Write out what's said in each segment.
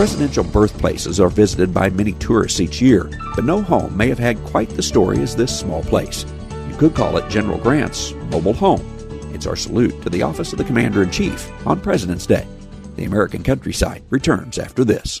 Presidential birthplaces are visited by many tourists each year, but no home may have had quite the story as this small place. You could call it General Grant's mobile home. It's our salute to the office of the Commander in Chief on President's Day. The American countryside returns after this.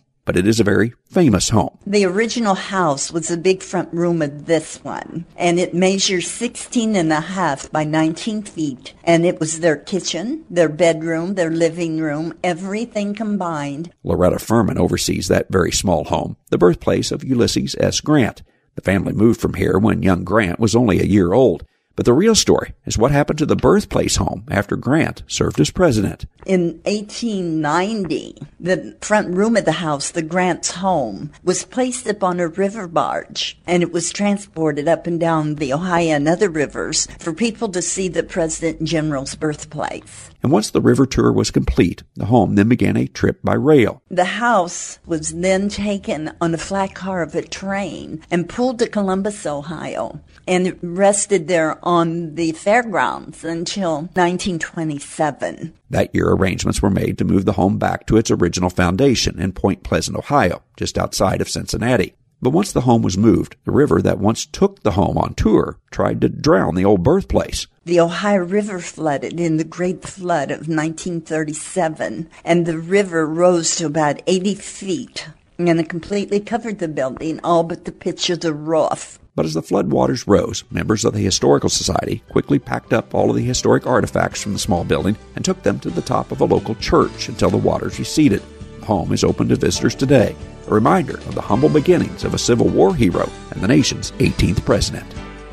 but it is a very famous home. The original house was the big front room of this one, and it measures 16 and a half by 19 feet, and it was their kitchen, their bedroom, their living room, everything combined. Loretta Furman oversees that very small home, the birthplace of Ulysses S. Grant. The family moved from here when young Grant was only a year old. But the real story is what happened to the birthplace home after Grant served as president. In 1890, the front room of the house, the Grant's home, was placed upon a river barge and it was transported up and down the Ohio and other rivers for people to see the President General's birthplace. And once the river tour was complete, the home then began a trip by rail. The house was then taken on a flat car of a train and pulled to Columbus, Ohio, and rested there on the fairgrounds until 1927. That year, arrangements were made to move the home back to its original foundation in Point Pleasant, Ohio, just outside of Cincinnati. But once the home was moved, the river that once took the home on tour tried to drown the old birthplace. The Ohio River flooded in the Great Flood of 1937, and the river rose to about 80 feet, and it completely covered the building, all but the pitch of the roof. But as the floodwaters rose, members of the Historical Society quickly packed up all of the historic artifacts from the small building and took them to the top of a local church until the waters receded. The home is open to visitors today, a reminder of the humble beginnings of a Civil War hero and the nation's 18th president.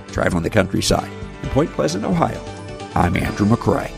Traveling the countryside in Point Pleasant, Ohio, I'm Andrew McCrea.